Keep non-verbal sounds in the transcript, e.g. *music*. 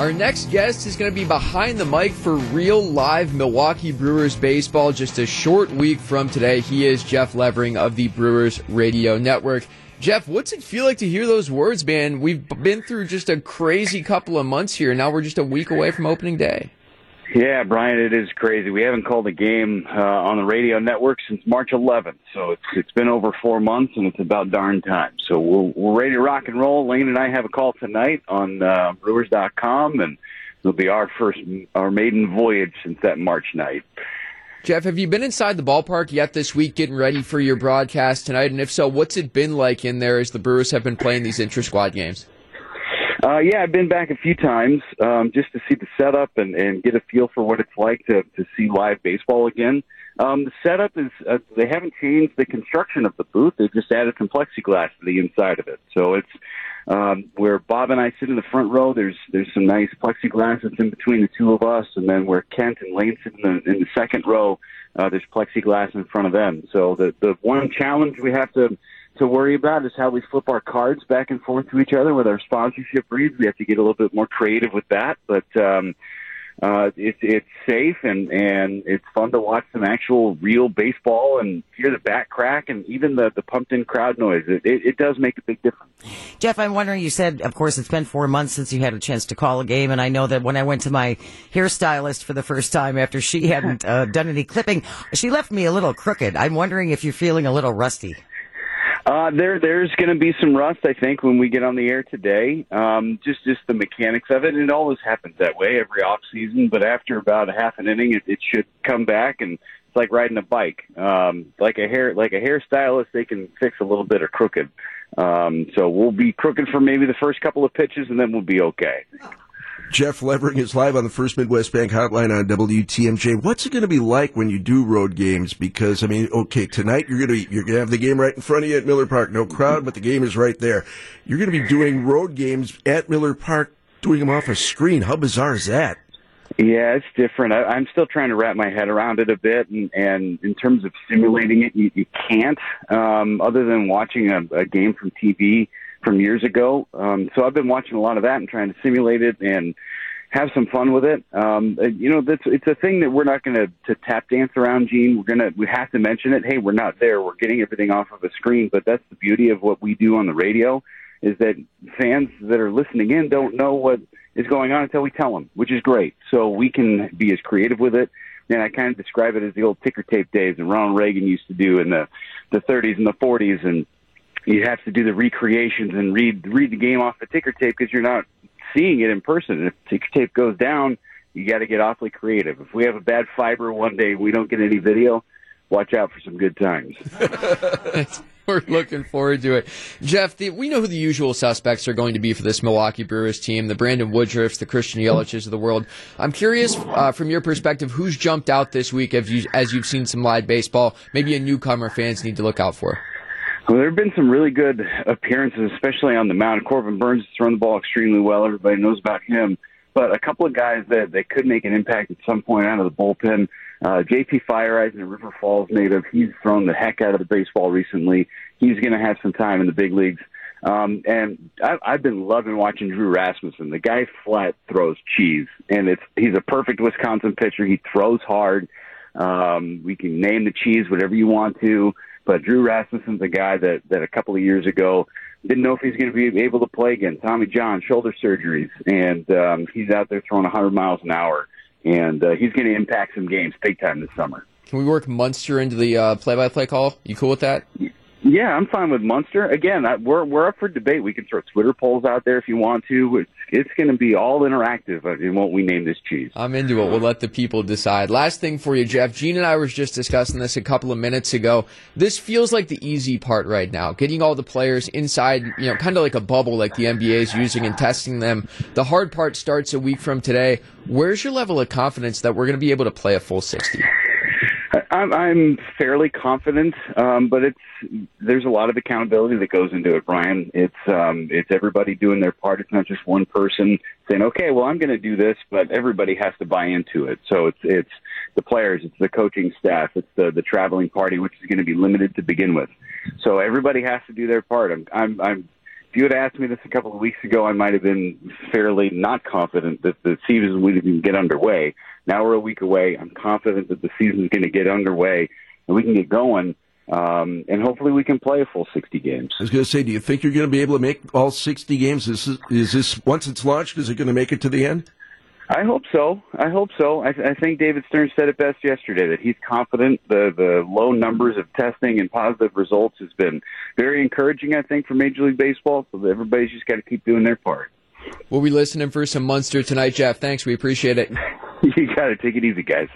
Our next guest is going to be behind the mic for real live Milwaukee Brewers baseball just a short week from today. He is Jeff Levering of the Brewers Radio Network. Jeff, what's it feel like to hear those words, man? We've been through just a crazy couple of months here. Now we're just a week away from opening day. Yeah, Brian, it is crazy. We haven't called a game uh, on the radio network since March 11th, so it's it's been over four months, and it's about darn time. So we're we're ready to rock and roll. Lane and I have a call tonight on uh, Brewers.com, and it'll be our first our maiden voyage since that March night. Jeff, have you been inside the ballpark yet this week, getting ready for your broadcast tonight? And if so, what's it been like in there as the Brewers have been playing these intra squad games? Uh, yeah, I've been back a few times um, just to see the setup and, and get a feel for what it's like to, to see live baseball again. Um, the setup is uh, they haven't changed the construction of the booth; they've just added some plexiglass to the inside of it. So it's um, where Bob and I sit in the front row. There's there's some nice plexiglass that's in between the two of us, and then where Kent and Lane sit in the, in the second row, uh, there's plexiglass in front of them. So the the one challenge we have to to worry about is how we flip our cards back and forth to each other with our sponsorship reads. We have to get a little bit more creative with that, but um, uh, it's it's safe and and it's fun to watch some actual real baseball and hear the bat crack and even the the pumped in crowd noise. It, it, it does make a big difference. Jeff, I'm wondering. You said, of course, it's been four months since you had a chance to call a game, and I know that when I went to my hairstylist for the first time after she hadn't uh, done any clipping, she left me a little crooked. I'm wondering if you're feeling a little rusty. Uh, there, there's going to be some rust, I think, when we get on the air today. Um, just, just the mechanics of it. And it always happens that way every off season. But after about a half an inning, it, it should come back, and it's like riding a bike. Um, like a hair, like a hairstylist, they can fix a little bit of crooked. Um, so we'll be crooked for maybe the first couple of pitches, and then we'll be okay. Jeff Levering is live on the First Midwest Bank Hotline on WTMJ. What's it going to be like when you do road games? Because I mean, okay, tonight you're going to you're going to have the game right in front of you at Miller Park, no crowd, but the game is right there. You're going to be doing road games at Miller Park, doing them off a screen. How bizarre is that? Yeah, it's different. I, I'm still trying to wrap my head around it a bit, and, and in terms of simulating it, you, you can't. Um, other than watching a, a game from TV from years ago. Um, so I've been watching a lot of that and trying to simulate it and have some fun with it. Um, uh, you know, that's, it's a thing that we're not going to to tap dance around, Gene. We're gonna we have to mention it. Hey, we're not there. We're getting everything off of a screen, but that's the beauty of what we do on the radio is that fans that are listening in don't know what is going on until we tell them, which is great. So we can be as creative with it. And I kind of describe it as the old ticker tape days that Ronald Reagan used to do in the the 30s and the 40s, and you have to do the recreations and read read the game off the ticker tape because you're not seeing it in person. And if ticker tape goes down, you got to get awfully creative. If we have a bad fiber one day, we don't get any video. Watch out for some good times. *laughs* We're looking forward to it. Jeff, the, we know who the usual suspects are going to be for this Milwaukee Brewers team the Brandon Woodruffs, the Christian Yeliches of the world. I'm curious, uh, from your perspective, who's jumped out this week as, you, as you've seen some live baseball, maybe a newcomer fans need to look out for? Well, there have been some really good appearances, especially on the mound. Corbin Burnes has thrown the ball extremely well. Everybody knows about him. But a couple of guys that, that could make an impact at some point out of the bullpen. Uh, JP Feyereisen, a River Falls native, he's thrown the heck out of the baseball recently. He's going to have some time in the big leagues. Um, and I, I've been loving watching Drew Rasmussen. The guy flat throws cheese, and it's he's a perfect Wisconsin pitcher. He throws hard. Um, we can name the cheese whatever you want to. But Drew Rasmussen's a guy that that a couple of years ago didn't know if he's going to be able to play again. Tommy John shoulder surgeries, and um, he's out there throwing 100 miles an hour, and uh, he's going to impact some games big time this summer. Can we work Munster into the uh, play-by-play call? You cool with that? Yeah, I'm fine with Munster. Again, I, we're we're up for debate. We can throw Twitter polls out there if you want to. It's it's going to be all interactive uh, in what we name this cheese. I'm into it. We'll let the people decide. Last thing for you, Jeff. Gene and I were just discussing this a couple of minutes ago. This feels like the easy part right now. Getting all the players inside, you know, kind of like a bubble like the NBA is using and testing them. The hard part starts a week from today. Where's your level of confidence that we're going to be able to play a full 60? I'm, I'm fairly confident, um, but it's there's a lot of accountability that goes into it, Brian. It's um, it's everybody doing their part. It's not just one person saying, "Okay, well, I'm going to do this," but everybody has to buy into it. So it's it's the players, it's the coaching staff, it's the the traveling party, which is going to be limited to begin with. So everybody has to do their part. I'm I'm, I'm if you had asked me this a couple of weeks ago, I might have been fairly not confident that the season would even get underway. Now we're a week away. I'm confident that the season is going to get underway and we can get going. Um, and hopefully we can play a full 60 games. I was going to say, do you think you're going to be able to make all 60 games? Is this, is this once it's launched, is it going to make it to the end? I hope so. I hope so. I, I think David Stearns said it best yesterday that he's confident. The the low numbers of testing and positive results has been very encouraging. I think for Major League Baseball. So everybody's just got to keep doing their part. We'll be listening for some Munster tonight, Jeff. Thanks. We appreciate it. *laughs* you got to take it easy, guys.